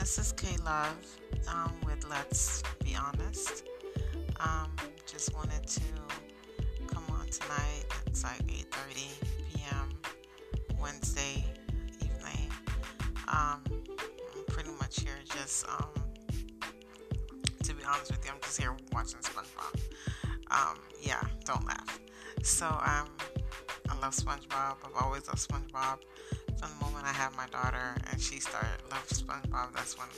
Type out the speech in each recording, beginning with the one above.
this is K Love um, with Let's Be Honest. Um, just wanted to come on tonight. It's like 8:30 p.m. Wednesday evening. Um, I'm pretty much here just um, to be honest with you, I'm just here watching SpongeBob. Um, yeah, don't laugh. So um, I love SpongeBob. I've always loved SpongeBob from the moment I had my daughter and she started love SpongeBob, that's when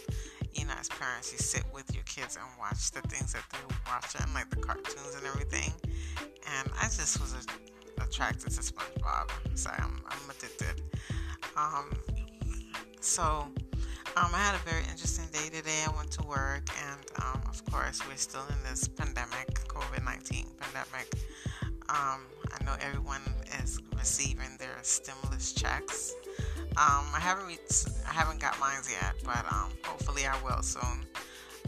you know as parents you sit with your kids and watch the things that they're watching, like the cartoons and everything. And I just was attracted to SpongeBob. So I'm, I'm addicted. Um, so um, I had a very interesting day today. I went to work, and um, of course, we're still in this pandemic, COVID 19 pandemic. Um, I know everyone is receiving their stimulus checks. Um, I haven't I haven't got mine yet, but um, hopefully I will soon.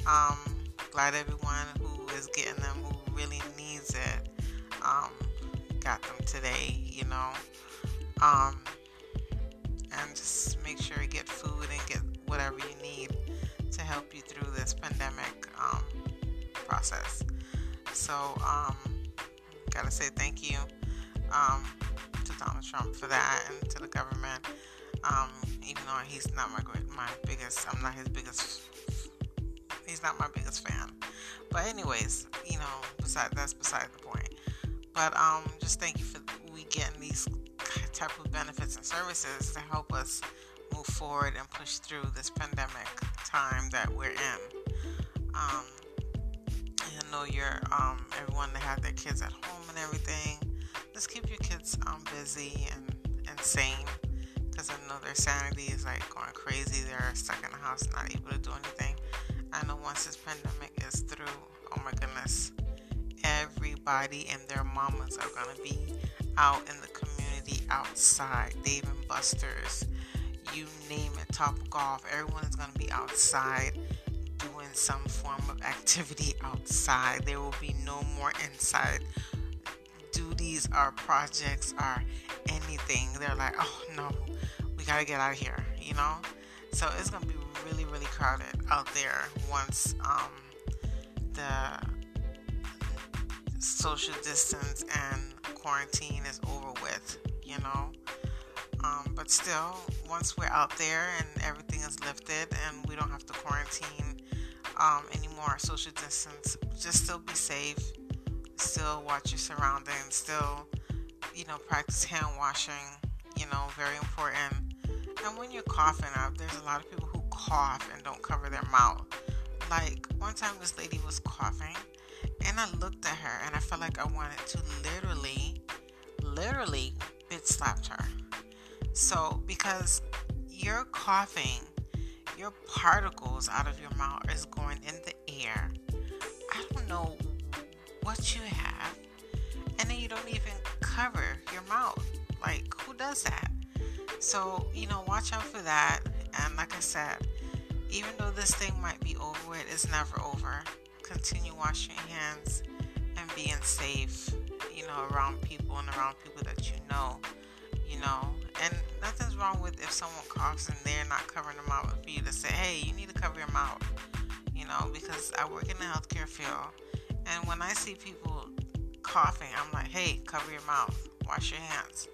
Um, glad everyone who is getting them, who really needs it, um, got them today. You know, um, and just make sure you get food and get whatever you need to help you through this pandemic um, process. So, gotta say thank you to Donald Trump for that and to the government. Um, even though he's not my my biggest, I'm not his biggest. He's not my biggest fan. But anyways, you know, beside that's beside the point. But um, just thank you for we getting these type of benefits and services to help us move forward and push through this pandemic time that we're in. Um, I know you're um, everyone that had their kids at home and everything. Just keep your kids um, busy and, and sane because I know their sanity is like going crazy. They're stuck in the house, not able to do anything. I know once this pandemic is through, oh my goodness, everybody and their mamas are gonna be out in the community, outside. Dave and Buster's, you name it, Top Golf. Everyone is gonna be outside doing some form of activity outside. There will be no more inside duties or projects or anything. They're like, oh no, we gotta get out of here, you know? So it's gonna be really, really crowded out there once um, the social distance and quarantine is over with, you know? Um, but still, once we're out there and everything is lifted and we don't have to quarantine um, anymore, social distance, just still be safe, still watch your surroundings, still, you know, practice hand washing, you know, very important. And when you're coughing up, there's a lot of people who cough and don't cover their mouth. Like one time, this lady was coughing, and I looked at her and I felt like I wanted to literally, literally bit slapped her. So, because you're coughing, your particles out of your mouth is going in the air. I don't know what you have, and then you don't even cover your mouth. Like, who does that? So, you know, watch out for that. And like I said, even though this thing might be over, it is never over. Continue washing your hands and being safe, you know, around people and around people that you know, you know. And nothing's wrong with if someone coughs and they're not covering their mouth for you to say, hey, you need to cover your mouth, you know, because I work in the healthcare field. And when I see people coughing, I'm like, hey, cover your mouth, wash your hands,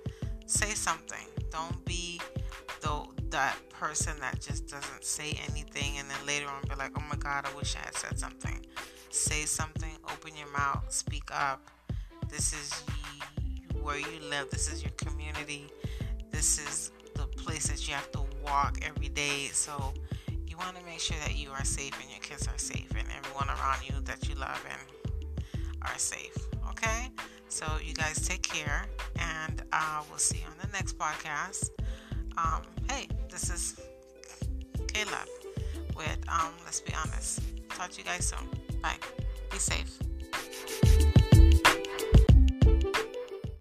say something. Don't be the that person that just doesn't say anything and then later on be like, oh my God, I wish I had said something. Say something, open your mouth, speak up. This is where you live, this is your community, this is the place that you have to walk every day. So you want to make sure that you are safe and your kids are safe and everyone around you that you love and are safe. Okay? So you guys take care and uh, we'll see you on the next podcast. Um, hey, this is Love with um, Let's Be Honest. Talk to you guys soon. Bye. Be safe.